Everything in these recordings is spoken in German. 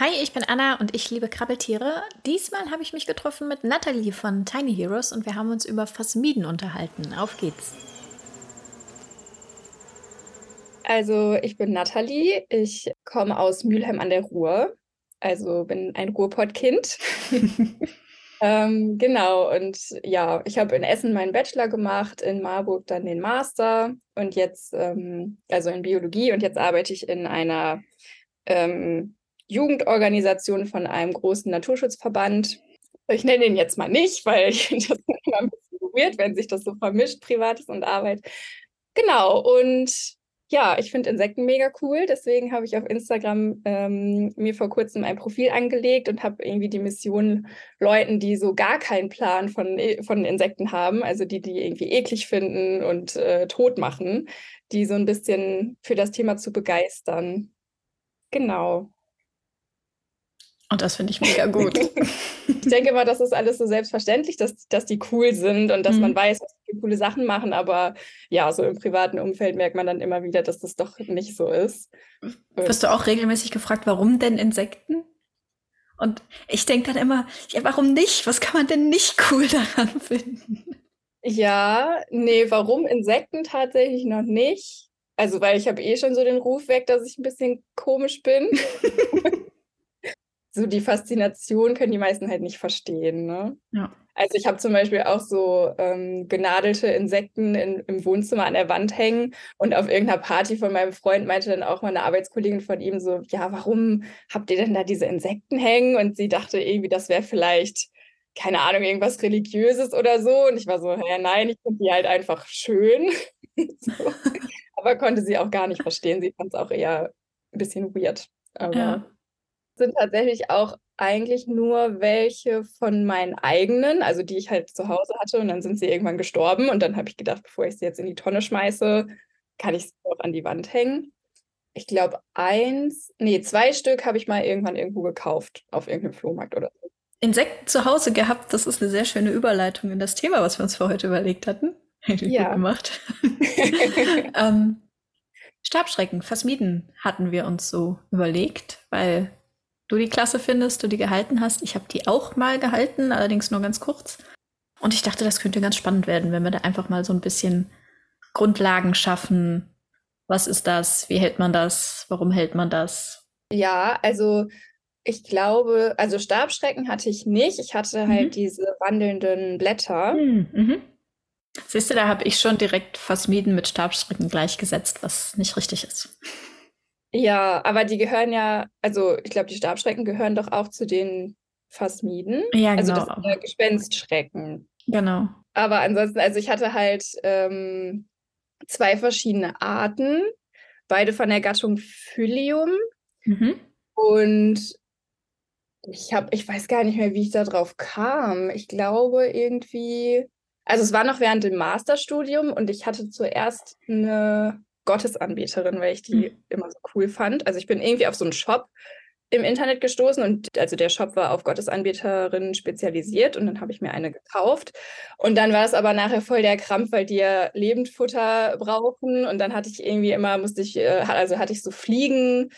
Hi, ich bin Anna und ich liebe Krabbeltiere. Diesmal habe ich mich getroffen mit Natalie von Tiny Heroes und wir haben uns über Phasmiden unterhalten. Auf geht's. Also, ich bin Natalie. Ich komme aus Mülheim an der Ruhr. Also bin ein Ruhrpott-Kind. ähm, genau, und ja, ich habe in Essen meinen Bachelor gemacht, in Marburg dann den Master und jetzt, ähm, also in Biologie und jetzt arbeite ich in einer ähm, Jugendorganisation von einem großen Naturschutzverband. Ich nenne ihn jetzt mal nicht, weil ich finde das immer ein bisschen weird, wenn sich das so vermischt, Privates und Arbeit. Genau, und ja, ich finde Insekten mega cool. Deswegen habe ich auf Instagram ähm, mir vor kurzem ein Profil angelegt und habe irgendwie die Mission Leuten, die so gar keinen Plan von, äh, von Insekten haben, also die, die irgendwie eklig finden und äh, tot machen, die so ein bisschen für das Thema zu begeistern. Genau. Und das finde ich mega gut. ich denke mal, das ist alles so selbstverständlich, dass, dass die cool sind und dass mhm. man weiß, dass die coole Sachen machen. Aber ja, so im privaten Umfeld merkt man dann immer wieder, dass das doch nicht so ist. Wirst du auch regelmäßig gefragt, warum denn Insekten? Und ich denke dann immer, ja, warum nicht? Was kann man denn nicht cool daran finden? Ja, nee, warum Insekten tatsächlich noch nicht? Also, weil ich habe eh schon so den Ruf weg, dass ich ein bisschen komisch bin. so die Faszination können die meisten halt nicht verstehen. Ne? Ja. Also ich habe zum Beispiel auch so ähm, genadelte Insekten in, im Wohnzimmer an der Wand hängen und auf irgendeiner Party von meinem Freund meinte dann auch mal eine Arbeitskollegin von ihm so, ja, warum habt ihr denn da diese Insekten hängen? Und sie dachte irgendwie, das wäre vielleicht, keine Ahnung, irgendwas Religiöses oder so. Und ich war so, ja, nein, ich finde die halt einfach schön. so. Aber konnte sie auch gar nicht verstehen. Sie fand es auch eher ein bisschen weird. Aber ja sind tatsächlich auch eigentlich nur welche von meinen eigenen, also die ich halt zu Hause hatte und dann sind sie irgendwann gestorben und dann habe ich gedacht, bevor ich sie jetzt in die Tonne schmeiße, kann ich sie auch an die Wand hängen. Ich glaube, eins, nee, zwei Stück habe ich mal irgendwann irgendwo gekauft, auf irgendeinem Flohmarkt oder so. Insekten zu Hause gehabt, das ist eine sehr schöne Überleitung in das Thema, was wir uns für heute überlegt hatten. Ja. Gut gemacht. ähm, Stabschrecken, Phasmiden hatten wir uns so überlegt, weil du die Klasse findest, du die gehalten hast. Ich habe die auch mal gehalten, allerdings nur ganz kurz. Und ich dachte, das könnte ganz spannend werden, wenn wir da einfach mal so ein bisschen Grundlagen schaffen. Was ist das? Wie hält man das? Warum hält man das? Ja, also ich glaube, also Stabschrecken hatte ich nicht. Ich hatte halt mhm. diese wandelnden Blätter. Mhm. mhm. Siehst du, da habe ich schon direkt Phasmiden mit Stabschrecken gleichgesetzt, was nicht richtig ist. Ja, aber die gehören ja, also ich glaube, die Stabschrecken gehören doch auch zu den Phasmiden. Ja, genau. Also das genau. sind ja Gespenstschrecken. Genau. Aber ansonsten, also ich hatte halt ähm, zwei verschiedene Arten, beide von der Gattung Phylium. Mhm. Und ich habe, ich weiß gar nicht mehr, wie ich da drauf kam. Ich glaube irgendwie, also es war noch während dem Masterstudium und ich hatte zuerst eine Gottesanbeterin, weil ich die mhm. immer so cool fand. Also ich bin irgendwie auf so einen Shop im Internet gestoßen und also der Shop war auf Gottesanbeterinnen spezialisiert und dann habe ich mir eine gekauft und dann war es aber nachher voll der Krampf, weil die ja Lebendfutter brauchen und dann hatte ich irgendwie immer musste ich äh, also hatte ich so Fliegen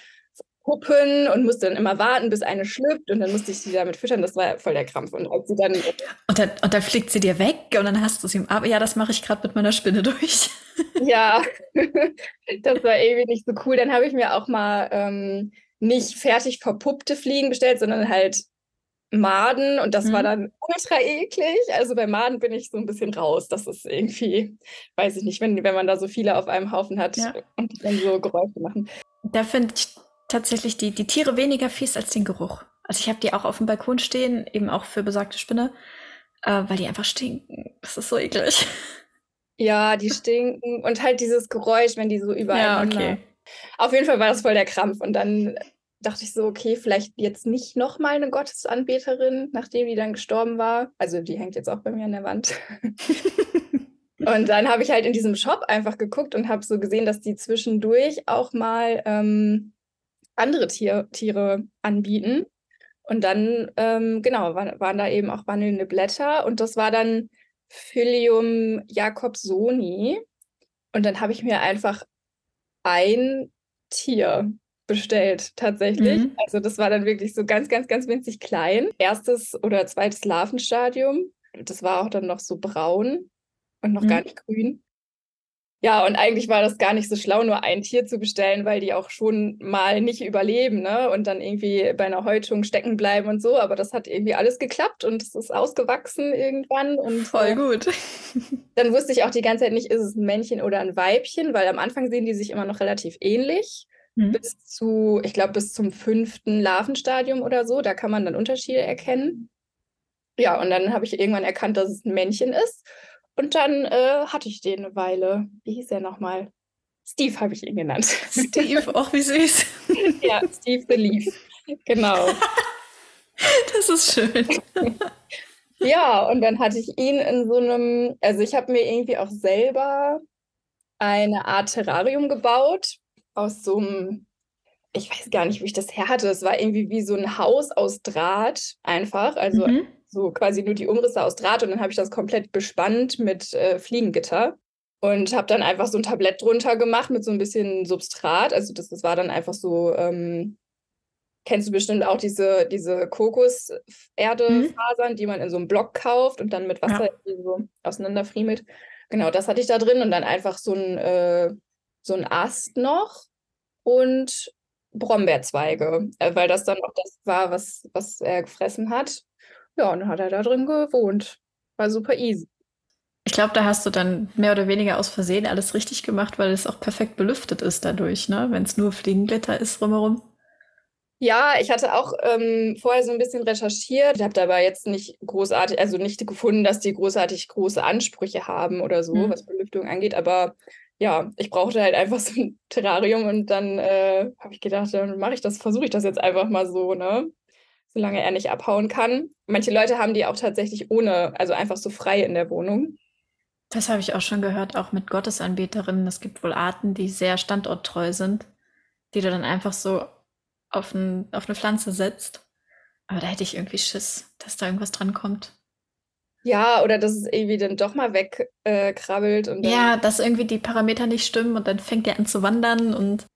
Puppen und musste dann immer warten, bis eine schlüpft und dann musste ich sie damit füttern. Das war voll der Krampf. Und als sie dann. Und dann, und dann fliegt sie dir weg und dann hast du sie im Aber ja, das mache ich gerade mit meiner Spinne durch. ja, das war irgendwie nicht so cool. Dann habe ich mir auch mal ähm, nicht fertig verpuppte Fliegen bestellt, sondern halt Maden und das mhm. war dann ultra eklig. Also bei Maden bin ich so ein bisschen raus. Das ist irgendwie, weiß ich nicht, wenn, wenn man da so viele auf einem Haufen hat ja. und dann so Geräusche machen. Da finde ich tatsächlich die, die Tiere weniger fies als den Geruch. Also ich habe die auch auf dem Balkon stehen, eben auch für besagte Spinne, äh, weil die einfach stinken. Das ist so eklig. Ja, die stinken und halt dieses Geräusch, wenn die so überall. Ja, okay. Auf jeden Fall war das voll der Krampf und dann dachte ich so, okay, vielleicht jetzt nicht nochmal eine Gottesanbeterin, nachdem die dann gestorben war. Also die hängt jetzt auch bei mir an der Wand. und dann habe ich halt in diesem Shop einfach geguckt und habe so gesehen, dass die zwischendurch auch mal ähm, andere Tier, Tiere anbieten. Und dann, ähm, genau, waren, waren da eben auch wandelnde Blätter und das war dann Philium jacobsoni. Und dann habe ich mir einfach ein Tier bestellt, tatsächlich. Mhm. Also das war dann wirklich so ganz, ganz, ganz winzig klein. Erstes oder zweites Larvenstadium. Das war auch dann noch so braun und noch mhm. gar nicht grün. Ja, und eigentlich war das gar nicht so schlau, nur ein Tier zu bestellen, weil die auch schon mal nicht überleben, ne? Und dann irgendwie bei einer Häutung stecken bleiben und so. Aber das hat irgendwie alles geklappt und es ist ausgewachsen irgendwann. Und, Voll äh, gut. dann wusste ich auch die ganze Zeit nicht, ist es ein Männchen oder ein Weibchen, weil am Anfang sehen die sich immer noch relativ ähnlich. Mhm. Bis zu, ich glaube, bis zum fünften Larvenstadium oder so. Da kann man dann Unterschiede erkennen. Ja, und dann habe ich irgendwann erkannt, dass es ein Männchen ist. Und dann äh, hatte ich den eine Weile. Wie hieß er nochmal? Steve habe ich ihn genannt. Steve, auch wie süß. ja, Steve the Leaf. Genau. Das ist schön. ja, und dann hatte ich ihn in so einem, also ich habe mir irgendwie auch selber eine Art Terrarium gebaut aus so einem, ich weiß gar nicht, wie ich das her hatte. Es war irgendwie wie so ein Haus aus Draht einfach. Also mhm so quasi nur die Umrisse aus Draht und dann habe ich das komplett bespannt mit äh, Fliegengitter und habe dann einfach so ein Tablett drunter gemacht mit so ein bisschen Substrat. Also das, das war dann einfach so, ähm, kennst du bestimmt auch diese, diese Kokoserdefasern, mhm. die man in so einem Block kauft und dann mit Wasser ja. so auseinanderfriemelt. Genau, das hatte ich da drin und dann einfach so ein, äh, so ein Ast noch und Brombeerzweige, äh, weil das dann auch das war, was, was er gefressen hat. Ja, und dann hat er da drin gewohnt. War super easy. Ich glaube, da hast du dann mehr oder weniger aus Versehen alles richtig gemacht, weil es auch perfekt belüftet ist dadurch, ne? Wenn es nur Fliegenglitter ist drumherum. Ja, ich hatte auch ähm, vorher so ein bisschen recherchiert. Habe dabei jetzt nicht großartig, also nicht gefunden, dass die großartig große Ansprüche haben oder so, mhm. was Belüftung angeht. Aber ja, ich brauchte halt einfach so ein Terrarium und dann äh, habe ich gedacht, dann mache ich das, versuche ich das jetzt einfach mal so, ne? Solange er nicht abhauen kann. Manche Leute haben die auch tatsächlich ohne, also einfach so frei in der Wohnung. Das habe ich auch schon gehört, auch mit Gottesanbeterinnen. Es gibt wohl Arten, die sehr standorttreu sind, die du dann einfach so auf, ein, auf eine Pflanze setzt. Aber da hätte ich irgendwie Schiss, dass da irgendwas dran kommt. Ja, oder dass es irgendwie dann doch mal wegkrabbelt. Äh, ja, dass irgendwie die Parameter nicht stimmen und dann fängt er an zu wandern und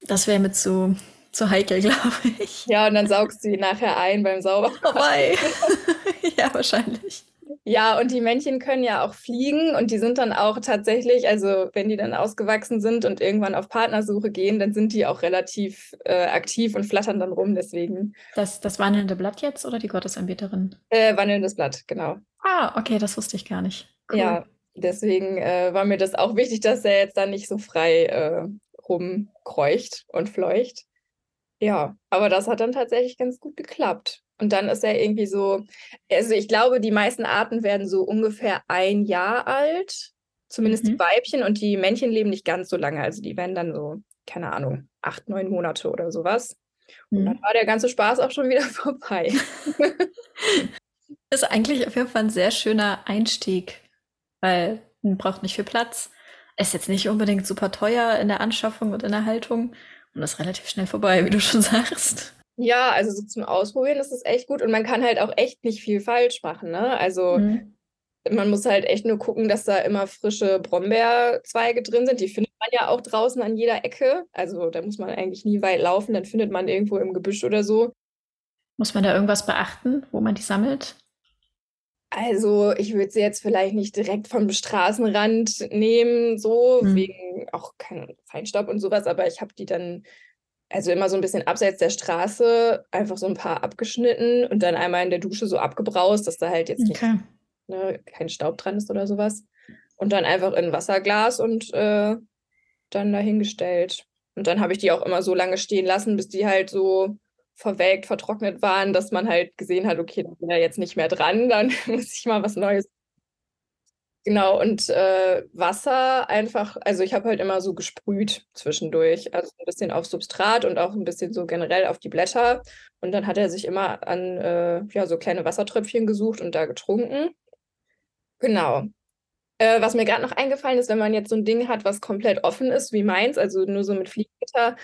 das wäre mir zu, zu heikel, glaube ich. Ja, und dann saugst du sie nachher ein beim Sauber. Vorbei. ja, wahrscheinlich. Ja, und die Männchen können ja auch fliegen und die sind dann auch tatsächlich, also wenn die dann ausgewachsen sind und irgendwann auf Partnersuche gehen, dann sind die auch relativ äh, aktiv und flattern dann rum, deswegen. Das, das wandelnde Blatt jetzt oder die Gottesanbeterin? Äh, wandelndes Blatt, genau. Ah, okay, das wusste ich gar nicht. Cool. Ja, deswegen äh, war mir das auch wichtig, dass er jetzt dann nicht so frei äh, rumkreucht und fleucht. Ja, aber das hat dann tatsächlich ganz gut geklappt. Und dann ist er irgendwie so, also ich glaube, die meisten Arten werden so ungefähr ein Jahr alt, zumindest mhm. die Weibchen und die Männchen leben nicht ganz so lange. Also die werden dann so, keine Ahnung, acht, neun Monate oder sowas. Mhm. Und dann mhm. war der ganze Spaß auch schon wieder vorbei. ist eigentlich auf jeden Fall ein sehr schöner Einstieg, weil man braucht nicht viel Platz. Ist jetzt nicht unbedingt super teuer in der Anschaffung und in der Haltung. Und das ist relativ schnell vorbei, wie du schon sagst. Ja, also so zum Ausprobieren ist es echt gut und man kann halt auch echt nicht viel falsch machen. Ne? Also mhm. man muss halt echt nur gucken, dass da immer frische Brombeerzweige drin sind. Die findet man ja auch draußen an jeder Ecke. Also da muss man eigentlich nie weit laufen, dann findet man irgendwo im Gebüsch oder so. Muss man da irgendwas beachten, wo man die sammelt? Also ich würde sie jetzt vielleicht nicht direkt vom Straßenrand nehmen, so mhm. wegen auch kein Feinstaub und sowas, aber ich habe die dann also immer so ein bisschen abseits der Straße einfach so ein paar abgeschnitten und dann einmal in der Dusche so abgebraust, dass da halt jetzt okay. nicht, ne, kein Staub dran ist oder sowas. Und dann einfach in ein Wasserglas und äh, dann dahingestellt. Und dann habe ich die auch immer so lange stehen lassen, bis die halt so verwelkt, vertrocknet waren, dass man halt gesehen hat, okay, da bin ja jetzt nicht mehr dran, dann muss ich mal was Neues. Genau, und äh, Wasser einfach, also ich habe halt immer so gesprüht zwischendurch, also ein bisschen auf Substrat und auch ein bisschen so generell auf die Blätter. Und dann hat er sich immer an äh, ja, so kleine Wassertröpfchen gesucht und da getrunken. Genau. Äh, was mir gerade noch eingefallen ist, wenn man jetzt so ein Ding hat, was komplett offen ist, wie meins, also nur so mit Fliegengitter,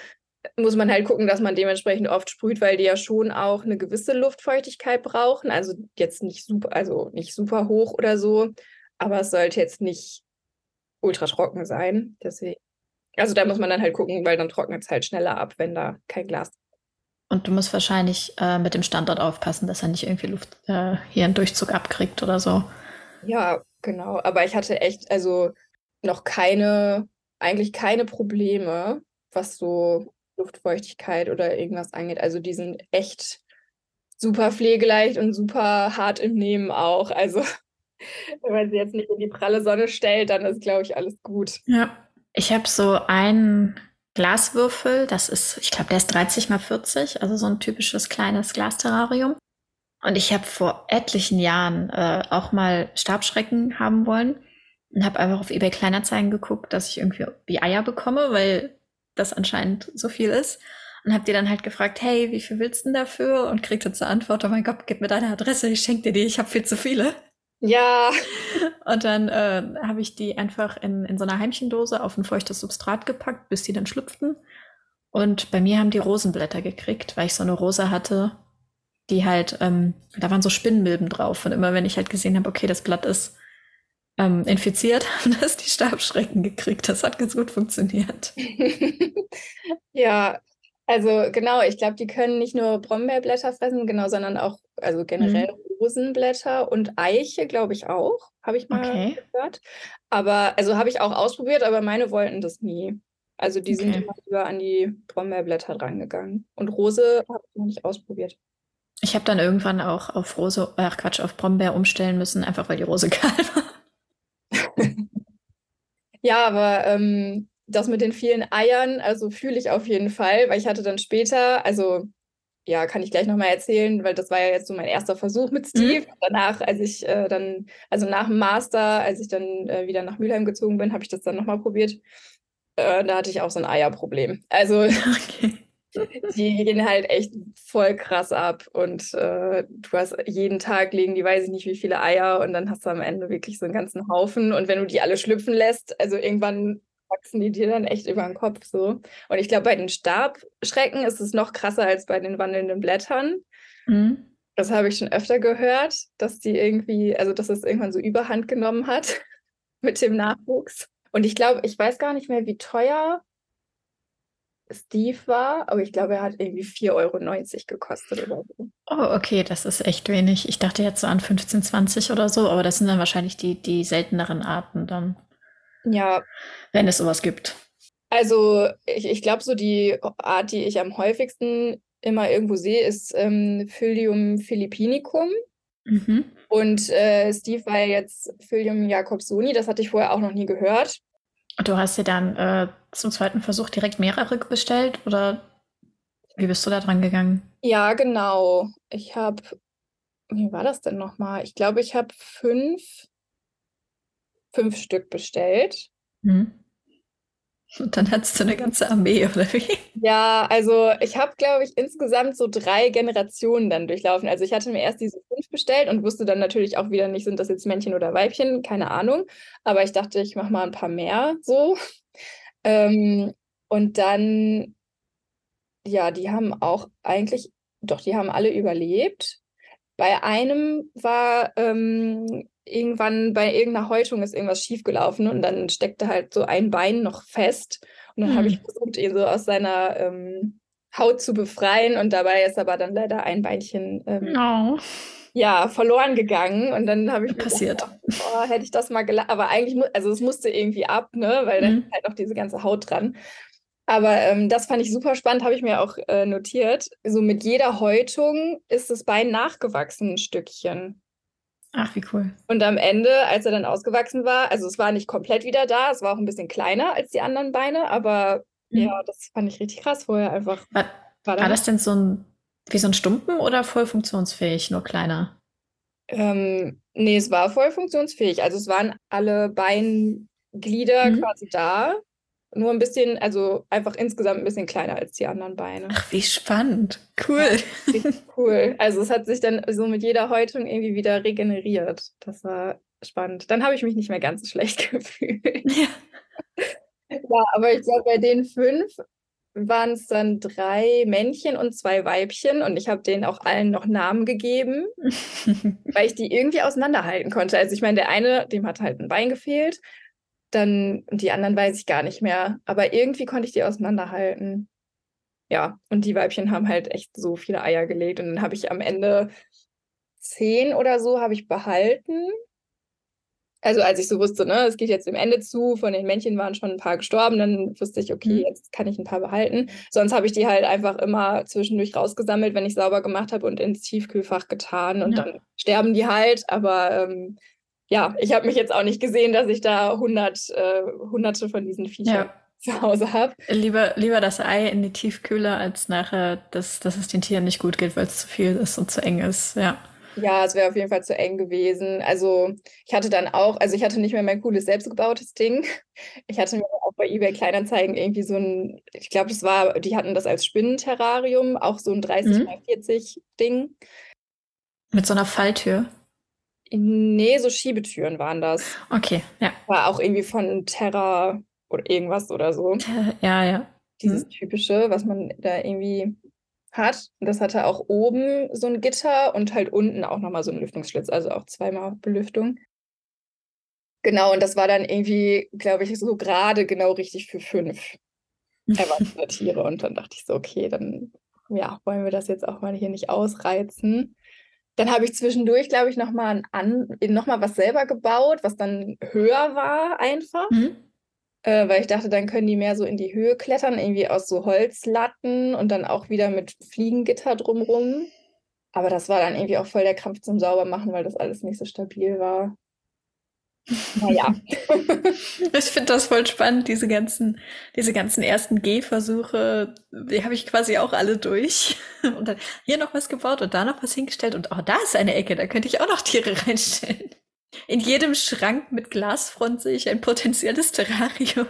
muss man halt gucken, dass man dementsprechend oft sprüht, weil die ja schon auch eine gewisse Luftfeuchtigkeit brauchen. Also jetzt nicht super, also nicht super hoch oder so, aber es sollte jetzt nicht ultra trocken sein. Deswegen, Also da muss man dann halt gucken, weil dann trocknet es halt schneller ab, wenn da kein Glas. Und du musst wahrscheinlich äh, mit dem Standort aufpassen, dass er nicht irgendwie Luft äh, hier einen Durchzug abkriegt oder so. Ja, genau. Aber ich hatte echt, also noch keine, eigentlich keine Probleme, was so Luftfeuchtigkeit oder irgendwas angeht. Also die sind echt super pflegeleicht und super hart im Nehmen auch. Also wenn man sie jetzt nicht in die pralle Sonne stellt, dann ist, glaube ich, alles gut. Ja, ich habe so einen Glaswürfel, das ist, ich glaube, der ist 30 mal 40, also so ein typisches kleines Glasterrarium. Und ich habe vor etlichen Jahren äh, auch mal Stabschrecken haben wollen und habe einfach auf eBay Kleinanzeigen geguckt, dass ich irgendwie die Eier bekomme, weil das anscheinend so viel ist. Und habe die dann halt gefragt, hey, wie viel willst du denn dafür? Und kriegte zur Antwort, oh mein Gott, gib mir deine Adresse, ich schenke dir die, ich habe viel zu viele. Ja. Und dann äh, habe ich die einfach in, in so einer Heimchendose auf ein feuchtes Substrat gepackt, bis die dann schlüpften. Und bei mir haben die Rosenblätter gekriegt, weil ich so eine Rose hatte, die halt, ähm, da waren so Spinnenmilben drauf. Und immer wenn ich halt gesehen habe, okay, das Blatt ist ähm, infiziert, haben das die Stabschrecken gekriegt. Das hat ganz gut funktioniert. ja, also genau, ich glaube, die können nicht nur Brombeerblätter fressen, genau, sondern auch, also generell mhm. Rosenblätter und Eiche, glaube ich auch, habe ich mal okay. gehört. Aber, also habe ich auch ausprobiert, aber meine wollten das nie. Also die okay. sind immer lieber an die Brombeerblätter drangegangen. Und Rose habe ich noch nicht ausprobiert. Ich habe dann irgendwann auch auf Rose, ach Quatsch, auf Brombeer umstellen müssen, einfach weil die Rose kahl war. ja, aber ähm, das mit den vielen Eiern, also fühle ich auf jeden Fall, weil ich hatte dann später, also ja, kann ich gleich nochmal erzählen, weil das war ja jetzt so mein erster Versuch mit Steve. Mhm. Danach, als ich äh, dann, also nach dem Master, als ich dann äh, wieder nach Mülheim gezogen bin, habe ich das dann nochmal probiert. Äh, da hatte ich auch so ein Eierproblem. Also okay. Die gehen halt echt voll krass ab und äh, du hast jeden Tag legen die weiß ich nicht wie viele Eier und dann hast du am Ende wirklich so einen ganzen Haufen und wenn du die alle schlüpfen lässt, also irgendwann wachsen die dir dann echt über den Kopf so. Und ich glaube, bei den Stabschrecken ist es noch krasser als bei den wandelnden Blättern. Mhm. Das habe ich schon öfter gehört, dass die irgendwie, also dass es irgendwann so überhand genommen hat mit dem Nachwuchs. Und ich glaube, ich weiß gar nicht mehr, wie teuer Steve war, aber ich glaube, er hat irgendwie 4,90 Euro gekostet oder so. Oh, okay, das ist echt wenig. Ich dachte jetzt so an 15, 20 oder so, aber das sind dann wahrscheinlich die, die selteneren Arten dann. Ja. Wenn es sowas gibt. Also, ich, ich glaube, so die Art, die ich am häufigsten immer irgendwo sehe, ist ähm, Phylium philippinicum. Mhm. Und äh, Steve war ja jetzt Phylium jacobsoni, das hatte ich vorher auch noch nie gehört. Du hast dir dann äh, zum zweiten Versuch direkt mehrere bestellt oder wie bist du da dran gegangen? Ja, genau. Ich habe, wie war das denn nochmal? Ich glaube, ich habe fünf, fünf Stück bestellt. Mhm. Und dann hattest du eine ganze Armee, oder wie? Ja, also ich habe, glaube ich, insgesamt so drei Generationen dann durchlaufen. Also ich hatte mir erst diese fünf bestellt und wusste dann natürlich auch wieder nicht, sind das jetzt Männchen oder Weibchen, keine Ahnung. Aber ich dachte, ich mache mal ein paar mehr so. Ähm, und dann, ja, die haben auch eigentlich, doch, die haben alle überlebt. Bei einem war ähm, irgendwann bei irgendeiner Häutung ist irgendwas schiefgelaufen und dann steckte halt so ein Bein noch fest. Und dann hm. habe ich versucht, ihn so aus seiner ähm, Haut zu befreien und dabei ist aber dann leider ein Beinchen ähm, oh. ja, verloren gegangen. Und dann habe ich passiert. Gedacht, oh, hätte ich das mal gelassen. Aber eigentlich, also es musste irgendwie ab, ne? Weil mhm. da halt noch diese ganze Haut dran. Aber ähm, das fand ich super spannend, habe ich mir auch äh, notiert. So mit jeder Häutung ist das Bein nachgewachsen ein Stückchen. Ach, wie cool. Und am Ende, als er dann ausgewachsen war, also es war nicht komplett wieder da, es war auch ein bisschen kleiner als die anderen Beine, aber mhm. ja, das fand ich richtig krass vorher einfach. War, war, war das denn so ein, wie so ein Stumpen oder voll funktionsfähig, nur kleiner? Ähm, nee, es war voll funktionsfähig. Also es waren alle Beinglieder mhm. quasi da. Nur ein bisschen, also einfach insgesamt ein bisschen kleiner als die anderen Beine. Ach, wie spannend. Cool. Ja, cool. Also es hat sich dann so mit jeder Häutung irgendwie wieder regeneriert. Das war spannend. Dann habe ich mich nicht mehr ganz so schlecht gefühlt. Ja, ja aber ich glaube, bei den fünf waren es dann drei Männchen und zwei Weibchen und ich habe denen auch allen noch Namen gegeben, weil ich die irgendwie auseinanderhalten konnte. Also ich meine, der eine, dem hat halt ein Bein gefehlt dann, die anderen weiß ich gar nicht mehr. Aber irgendwie konnte ich die auseinanderhalten. Ja, und die Weibchen haben halt echt so viele Eier gelegt. Und dann habe ich am Ende zehn oder so habe ich behalten. Also als ich so wusste, ne, es geht jetzt dem Ende zu, von den Männchen waren schon ein paar gestorben, dann wusste ich, okay, mhm. jetzt kann ich ein paar behalten. Sonst habe ich die halt einfach immer zwischendurch rausgesammelt, wenn ich sauber gemacht habe und ins Tiefkühlfach getan und ja. dann sterben die halt. Aber ähm, ja, ich habe mich jetzt auch nicht gesehen, dass ich da hundert, äh, hunderte von diesen Viechern ja. zu Hause habe. Lieber, lieber das Ei in die Tiefkühle, als nachher, dass, dass es den Tieren nicht gut geht, weil es zu viel ist und zu eng ist. Ja. Ja, es wäre auf jeden Fall zu eng gewesen. Also ich hatte dann auch, also ich hatte nicht mehr mein cooles selbstgebautes Ding. Ich hatte mir auch bei eBay Kleinanzeigen irgendwie so ein, ich glaube, das war, die hatten das als Spinnenterrarium, auch so ein 30 mhm. 40 Ding. Mit so einer Falltür? Nee, so Schiebetüren waren das. Okay, ja. War auch irgendwie von Terra oder irgendwas oder so. Ja, ja. Dieses hm. typische, was man da irgendwie hat. Das hatte auch oben so ein Gitter und halt unten auch nochmal so einen Lüftungsschlitz, also auch zweimal Belüftung. Genau, und das war dann irgendwie, glaube ich, so gerade genau richtig für fünf erwachsene Tiere. Und dann dachte ich so, okay, dann ja, wollen wir das jetzt auch mal hier nicht ausreizen. Dann habe ich zwischendurch, glaube ich, nochmal noch was selber gebaut, was dann höher war einfach. Mhm. Äh, weil ich dachte, dann können die mehr so in die Höhe klettern, irgendwie aus so Holzlatten und dann auch wieder mit Fliegengitter drumrum. Aber das war dann irgendwie auch voll der Krampf zum Saubermachen, weil das alles nicht so stabil war. Naja. ich finde das voll spannend, diese ganzen, diese ganzen ersten Gehversuche, die habe ich quasi auch alle durch. Und dann hier noch was gebaut und da noch was hingestellt und auch oh, da ist eine Ecke, da könnte ich auch noch Tiere reinstellen. In jedem Schrank mit Glasfront sehe ich ein potenzielles Terrarium.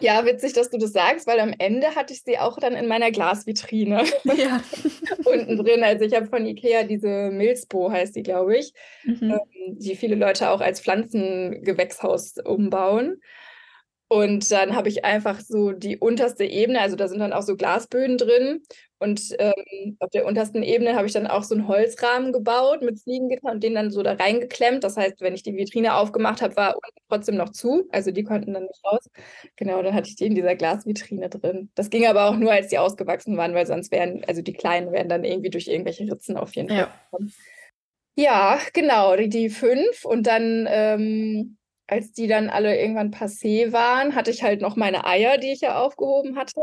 Ja, witzig, dass du das sagst, weil am Ende hatte ich sie auch dann in meiner Glasvitrine. Ja. Unten drin. Also ich habe von Ikea diese Milsbo, heißt die, glaube ich, mhm. ähm, die viele Leute auch als Pflanzengewächshaus umbauen. Und dann habe ich einfach so die unterste Ebene, also da sind dann auch so Glasböden drin. Und ähm, auf der untersten Ebene habe ich dann auch so einen Holzrahmen gebaut mit Fliegengitter und den dann so da reingeklemmt. Das heißt, wenn ich die Vitrine aufgemacht habe, war unten trotzdem noch zu. Also die konnten dann nicht raus. Genau, dann hatte ich die in dieser Glasvitrine drin. Das ging aber auch nur, als die ausgewachsen waren, weil sonst wären, also die Kleinen wären dann irgendwie durch irgendwelche Ritzen auf jeden Fall. Ja, ja genau, die, die fünf. Und dann ähm, als die dann alle irgendwann passé waren, hatte ich halt noch meine Eier, die ich ja aufgehoben hatte.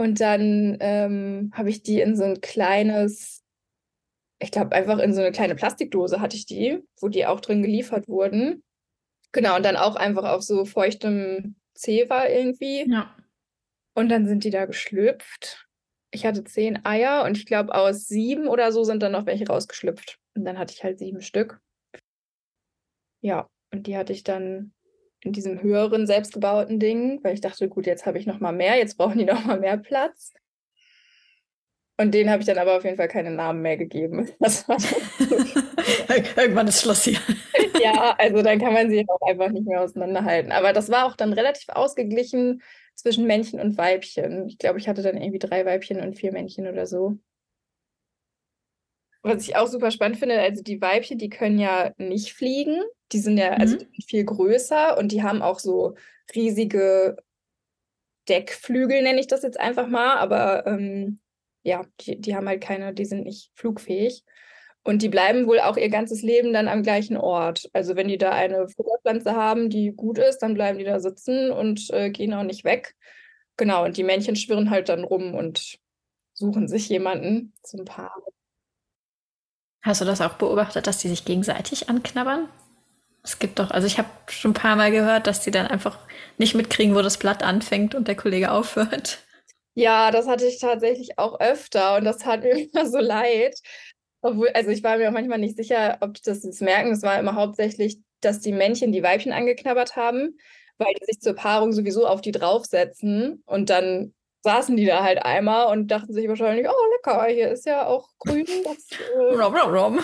Und dann ähm, habe ich die in so ein kleines, ich glaube einfach in so eine kleine Plastikdose hatte ich die, wo die auch drin geliefert wurden. Genau, und dann auch einfach auf so feuchtem Zewa irgendwie. Ja. Und dann sind die da geschlüpft. Ich hatte zehn Eier und ich glaube, aus sieben oder so sind dann noch welche rausgeschlüpft. Und dann hatte ich halt sieben Stück. Ja, und die hatte ich dann in diesem höheren selbstgebauten Ding, weil ich dachte, gut, jetzt habe ich noch mal mehr, jetzt brauchen die noch mal mehr Platz. Und denen habe ich dann aber auf jeden Fall keine Namen mehr gegeben. Irgendwann ist Schluss hier. ja, also dann kann man sie auch einfach nicht mehr auseinanderhalten. Aber das war auch dann relativ ausgeglichen zwischen Männchen und Weibchen. Ich glaube, ich hatte dann irgendwie drei Weibchen und vier Männchen oder so. Was ich auch super spannend finde, also die Weibchen, die können ja nicht fliegen. Die sind ja also mhm. viel größer und die haben auch so riesige Deckflügel, nenne ich das jetzt einfach mal. Aber ähm, ja, die, die haben halt keine, die sind nicht flugfähig. Und die bleiben wohl auch ihr ganzes Leben dann am gleichen Ort. Also wenn die da eine Futterpflanze haben, die gut ist, dann bleiben die da sitzen und äh, gehen auch nicht weg. Genau, und die Männchen schwirren halt dann rum und suchen sich jemanden zum Paar. Hast du das auch beobachtet, dass die sich gegenseitig anknabbern? Es gibt doch, also ich habe schon ein paar Mal gehört, dass die dann einfach nicht mitkriegen, wo das Blatt anfängt und der Kollege aufhört. Ja, das hatte ich tatsächlich auch öfter und das tat mir immer so leid. Obwohl, also ich war mir auch manchmal nicht sicher, ob die das jetzt merken. Es war immer hauptsächlich, dass die Männchen die Weibchen angeknabbert haben, weil die sich zur Paarung sowieso auf die draufsetzen und dann saßen die da halt einmal und dachten sich wahrscheinlich, oh lecker, hier ist ja auch grün. Das, äh rom, rom, rom.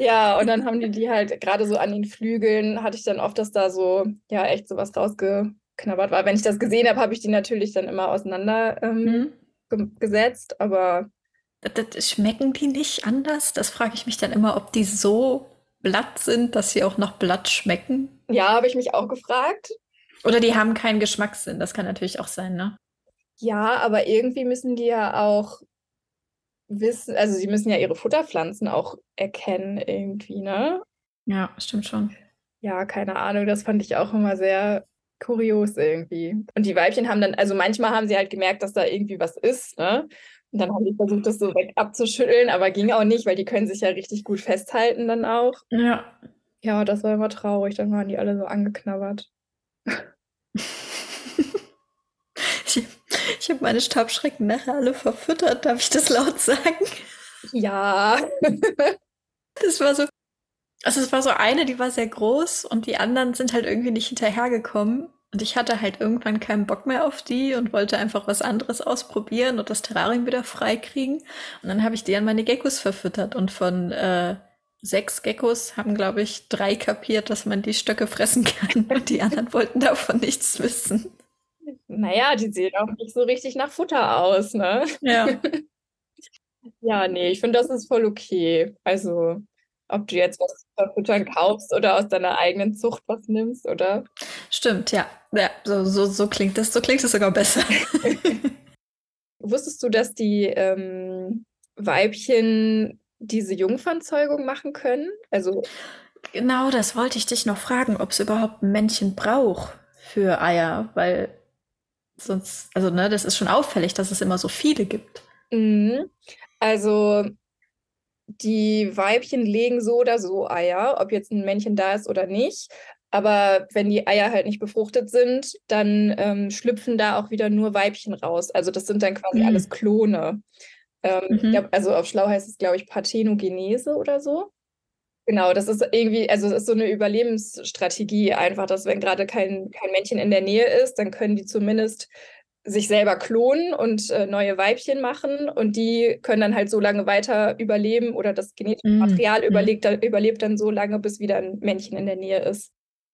Ja, und dann haben die die halt gerade so an den Flügeln, hatte ich dann oft, dass da so, ja, echt sowas rausgeknabbert war. Wenn ich das gesehen habe, habe ich die natürlich dann immer auseinander ähm, mhm. gesetzt, aber. Das, das, schmecken die nicht anders? Das frage ich mich dann immer, ob die so Blatt sind, dass sie auch nach Blatt schmecken? Ja, habe ich mich auch gefragt. Oder die haben keinen Geschmackssinn, das kann natürlich auch sein, ne? Ja, aber irgendwie müssen die ja auch wissen, also sie müssen ja ihre Futterpflanzen auch erkennen irgendwie, ne? Ja, stimmt schon. Ja, keine Ahnung, das fand ich auch immer sehr kurios irgendwie. Und die Weibchen haben dann, also manchmal haben sie halt gemerkt, dass da irgendwie was ist, ne? Und dann haben die versucht, das so weg abzuschütteln, aber ging auch nicht, weil die können sich ja richtig gut festhalten dann auch. Ja. Ja, das war immer traurig, dann waren die alle so angeknabbert. ich habe meine Stabschrecken nachher alle verfüttert, darf ich das laut sagen? Ja. das war so. Also es war so eine, die war sehr groß und die anderen sind halt irgendwie nicht hinterhergekommen. Und ich hatte halt irgendwann keinen Bock mehr auf die und wollte einfach was anderes ausprobieren und das Terrarium wieder freikriegen. Und dann habe ich die an meine Geckos verfüttert. Und von äh, sechs Geckos haben, glaube ich, drei kapiert, dass man die Stöcke fressen kann. Und die anderen wollten davon nichts wissen. Naja, die sehen auch nicht so richtig nach Futter aus, ne? Ja. ja, nee, ich finde, das ist voll okay. Also, ob du jetzt was verfüttern kaufst oder aus deiner eigenen Zucht was nimmst, oder? Stimmt, ja. Ja, so, so, so klingt das, so klingt es sogar besser. Wusstest du, dass die ähm, Weibchen diese Jungfernzeugung machen können? Also genau, das wollte ich dich noch fragen, ob es überhaupt ein Männchen braucht für Eier, weil sonst, also ne, das ist schon auffällig, dass es immer so viele gibt. Mhm. Also die Weibchen legen so oder so Eier, ob jetzt ein Männchen da ist oder nicht. Aber wenn die Eier halt nicht befruchtet sind, dann ähm, schlüpfen da auch wieder nur Weibchen raus. Also das sind dann quasi mhm. alles Klone. Ähm, mhm. glaub, also auf Schlau heißt es, glaube ich, Parthenogenese oder so. Genau, das ist irgendwie, also es ist so eine Überlebensstrategie einfach, dass wenn gerade kein, kein Männchen in der Nähe ist, dann können die zumindest sich selber klonen und äh, neue Weibchen machen und die können dann halt so lange weiter überleben oder das genetische mhm. Material mhm. überlebt, überlebt dann so lange, bis wieder ein Männchen in der Nähe ist.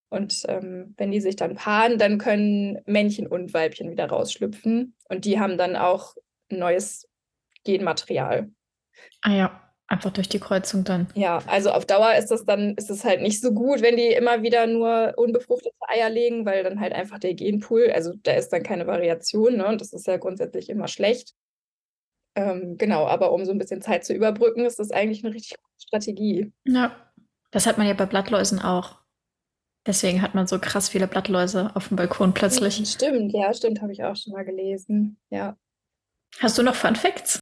Und ähm, wenn die sich dann paaren, dann können Männchen und Weibchen wieder rausschlüpfen und die haben dann auch neues Genmaterial. Ah ja. Einfach durch die Kreuzung dann. Ja, also auf Dauer ist das dann, ist es halt nicht so gut, wenn die immer wieder nur unbefruchtete Eier legen, weil dann halt einfach der Genpool, also da ist dann keine Variation, ne? Und das ist ja grundsätzlich immer schlecht. Ähm, genau, aber um so ein bisschen Zeit zu überbrücken, ist das eigentlich eine richtig gute Strategie. Ja, das hat man ja bei Blattläusen auch. Deswegen hat man so krass viele Blattläuse auf dem Balkon plötzlich. Stimmt, ja, stimmt, habe ich auch schon mal gelesen. Ja. Hast du noch Fun Facts?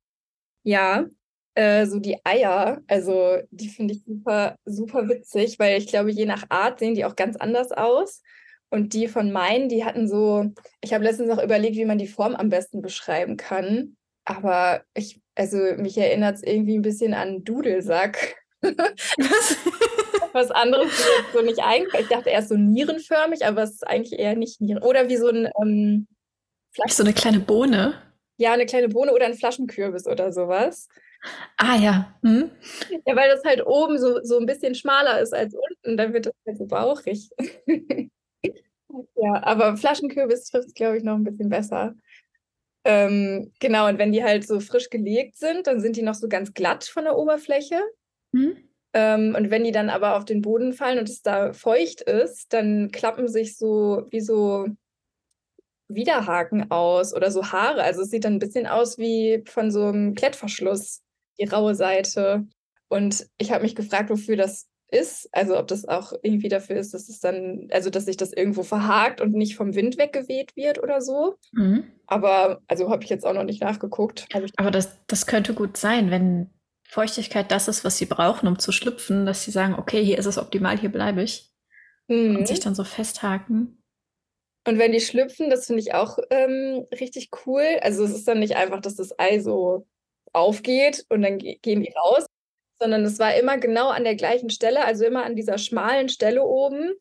Ja, äh, so die Eier, also die finde ich super, super witzig, weil ich glaube, je nach Art sehen die auch ganz anders aus. Und die von meinen, die hatten so, ich habe letztens auch überlegt, wie man die Form am besten beschreiben kann. Aber ich, also mich erinnert es irgendwie ein bisschen an Dudelsack. Was? Was anderes so nicht eigentlich. Ich dachte erst so nierenförmig, aber es ist eigentlich eher nicht Nieren. Oder wie so ein ähm, So eine kleine Bohne. Ja, eine kleine Bohne oder ein Flaschenkürbis oder sowas. Ah ja. Hm? Ja, weil das halt oben so, so ein bisschen schmaler ist als unten, dann wird das halt so bauchig. ja, aber Flaschenkürbis trifft es, glaube ich, noch ein bisschen besser. Ähm, genau, und wenn die halt so frisch gelegt sind, dann sind die noch so ganz glatt von der Oberfläche. Hm? Ähm, und wenn die dann aber auf den Boden fallen und es da feucht ist, dann klappen sich so wie so Widerhaken aus oder so Haare. Also es sieht dann ein bisschen aus wie von so einem Klettverschluss die raue Seite. Und ich habe mich gefragt, wofür das ist. Also ob das auch irgendwie dafür ist, dass es dann, also dass sich das irgendwo verhakt und nicht vom Wind weggeweht wird oder so. Mhm. Aber also habe ich jetzt auch noch nicht nachgeguckt. Aber das, das könnte gut sein, wenn Feuchtigkeit das ist, was sie brauchen, um zu schlüpfen, dass sie sagen, okay, hier ist es optimal, hier bleibe ich. Mhm. Und sich dann so festhaken. Und wenn die schlüpfen, das finde ich auch ähm, richtig cool. Also es ist dann nicht einfach, dass das Ei so aufgeht und dann gehen die raus, sondern es war immer genau an der gleichen Stelle, also immer an dieser schmalen Stelle oben,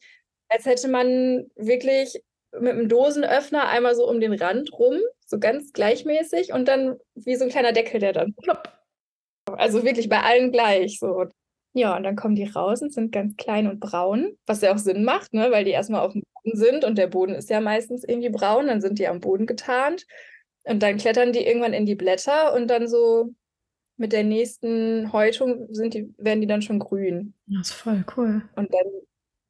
als hätte man wirklich mit einem Dosenöffner einmal so um den Rand rum, so ganz gleichmäßig und dann wie so ein kleiner Deckel, der dann plopp. Also wirklich bei allen gleich so. Ja, und dann kommen die raus und sind ganz klein und braun, was ja auch Sinn macht, ne? weil die erstmal auf dem Boden sind und der Boden ist ja meistens irgendwie braun, dann sind die am Boden getarnt und dann klettern die irgendwann in die Blätter und dann so mit der nächsten Häutung sind die, werden die dann schon grün. Das ist voll cool. Und dann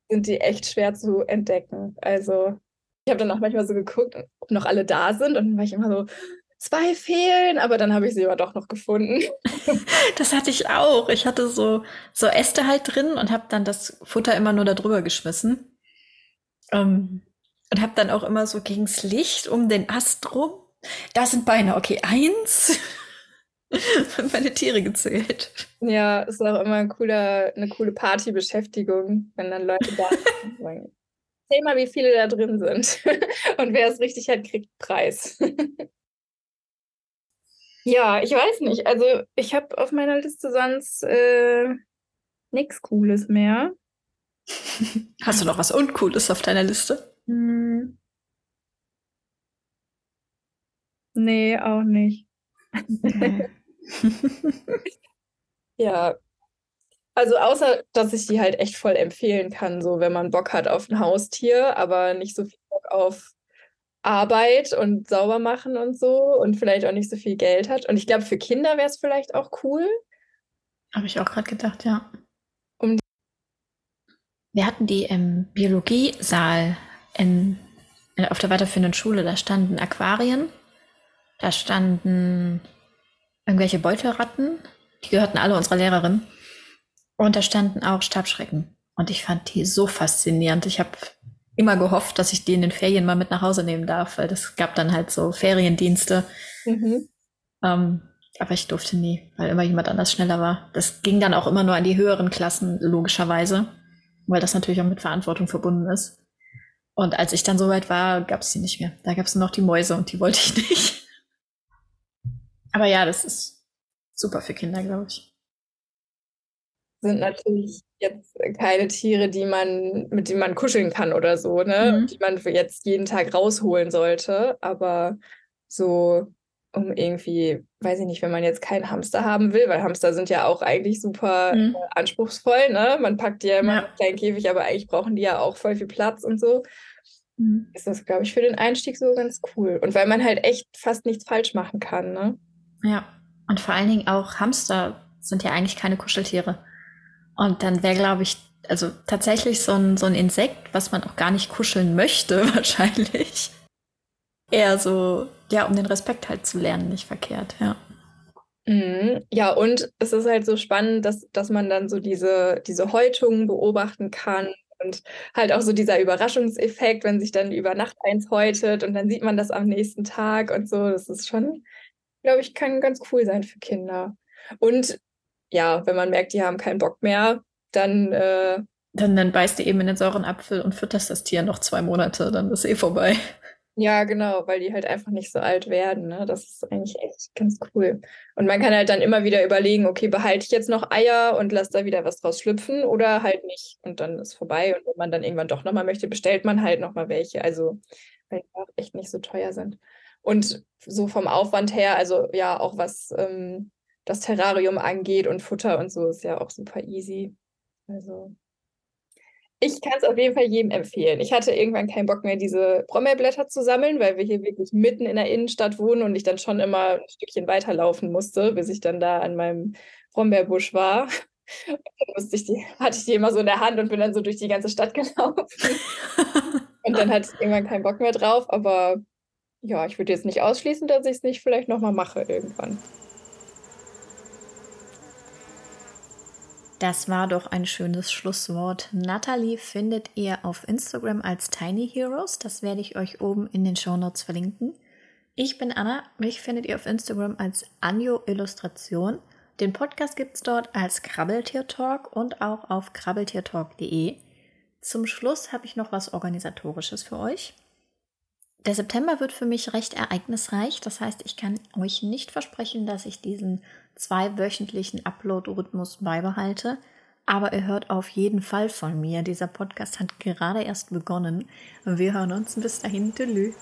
sind die echt schwer zu entdecken. Also ich habe dann auch manchmal so geguckt, ob noch alle da sind und dann war ich immer so, zwei fehlen, aber dann habe ich sie aber doch noch gefunden. das hatte ich auch. Ich hatte so, so Äste halt drin und habe dann das Futter immer nur da drüber geschmissen. Ähm, und habe dann auch immer so gegens Licht um den Ast rum. Da sind Beine, okay, eins. meine Tiere gezählt. Ja, ist auch immer ein cooler, eine coole Partybeschäftigung, wenn dann Leute da sind. Zähl mal, wie viele da drin sind. Und wer es richtig hat, kriegt Preis. Ja, ich weiß nicht. Also ich habe auf meiner Liste sonst äh, nichts Cooles mehr. Hast du noch was Uncooles auf deiner Liste? Hm. Nee, auch nicht. ja. Also außer, dass ich die halt echt voll empfehlen kann, so wenn man Bock hat auf ein Haustier, aber nicht so viel Bock auf Arbeit und sauber machen und so und vielleicht auch nicht so viel Geld hat. Und ich glaube, für Kinder wäre es vielleicht auch cool. Habe ich auch gerade gedacht, ja. Um Wir hatten die im Biologiesaal in, in, auf der weiterführenden Schule, da standen Aquarien, da standen irgendwelche Beutelratten, die gehörten alle unserer Lehrerin. Und da standen auch Stabschrecken. Und ich fand die so faszinierend. Ich habe immer gehofft, dass ich die in den Ferien mal mit nach Hause nehmen darf, weil das gab dann halt so Feriendienste. Mhm. Ähm, aber ich durfte nie, weil immer jemand anders schneller war. Das ging dann auch immer nur an die höheren Klassen, logischerweise, weil das natürlich auch mit Verantwortung verbunden ist. Und als ich dann soweit war, gab es die nicht mehr. Da gab es nur noch die Mäuse und die wollte ich nicht. Aber ja, das ist super für Kinder, glaube ich sind natürlich jetzt keine Tiere, die man, mit denen man kuscheln kann oder so, ne? Mhm. Die man für jetzt jeden Tag rausholen sollte. Aber so, um irgendwie, weiß ich nicht, wenn man jetzt keinen Hamster haben will, weil Hamster sind ja auch eigentlich super mhm. äh, anspruchsvoll, ne? Man packt die ja immer ja. in einen kleinen Käfig, aber eigentlich brauchen die ja auch voll viel Platz und so. Mhm. Ist das, glaube ich, für den Einstieg so ganz cool. Und weil man halt echt fast nichts falsch machen kann, ne? Ja. Und vor allen Dingen auch Hamster sind ja eigentlich keine Kuscheltiere. Und dann wäre, glaube ich, also tatsächlich so ein, so ein Insekt, was man auch gar nicht kuscheln möchte, wahrscheinlich. Eher so, ja, um den Respekt halt zu lernen, nicht verkehrt, ja. Mhm. Ja, und es ist halt so spannend, dass, dass man dann so diese, diese Häutungen beobachten kann und halt auch so dieser Überraschungseffekt, wenn sich dann über Nacht eins häutet und dann sieht man das am nächsten Tag und so. Das ist schon, glaube ich, kann ganz cool sein für Kinder. Und ja, wenn man merkt, die haben keinen Bock mehr, dann. Äh, dann, dann beißt du eben in den sauren Apfel und fütterst das Tier noch zwei Monate, dann ist eh vorbei. Ja, genau, weil die halt einfach nicht so alt werden. Ne? Das ist eigentlich echt ganz cool. Und man kann halt dann immer wieder überlegen, okay, behalte ich jetzt noch Eier und lasse da wieder was draus schlüpfen oder halt nicht. Und dann ist vorbei. Und wenn man dann irgendwann doch nochmal möchte, bestellt man halt nochmal welche. Also, weil die auch echt nicht so teuer sind. Und so vom Aufwand her, also ja, auch was ähm, das Terrarium angeht und Futter und so, ist ja auch super easy. Also ich kann es auf jeden Fall jedem empfehlen. Ich hatte irgendwann keinen Bock mehr, diese Brombeerblätter zu sammeln, weil wir hier wirklich mitten in der Innenstadt wohnen und ich dann schon immer ein Stückchen weiterlaufen musste, bis ich dann da an meinem Brombeerbusch war. Dann ich die, hatte ich die immer so in der Hand und bin dann so durch die ganze Stadt gelaufen. und dann hatte ich irgendwann keinen Bock mehr drauf, aber ja, ich würde jetzt nicht ausschließen, dass ich es nicht vielleicht nochmal mache irgendwann. Das war doch ein schönes Schlusswort. Natalie findet ihr auf Instagram als Tiny Heroes. Das werde ich euch oben in den Show Notes verlinken. Ich bin Anna. Mich findet ihr auf Instagram als Anjo Illustration. Den Podcast gibt es dort als Krabbeltier Talk und auch auf krabbeltiertalk.de. Zum Schluss habe ich noch was Organisatorisches für euch. Der September wird für mich recht ereignisreich. Das heißt, ich kann euch nicht versprechen, dass ich diesen zweiwöchentlichen Upload-Rhythmus beibehalte. Aber ihr hört auf jeden Fall von mir. Dieser Podcast hat gerade erst begonnen. Wir hören uns bis dahin. Tschüss.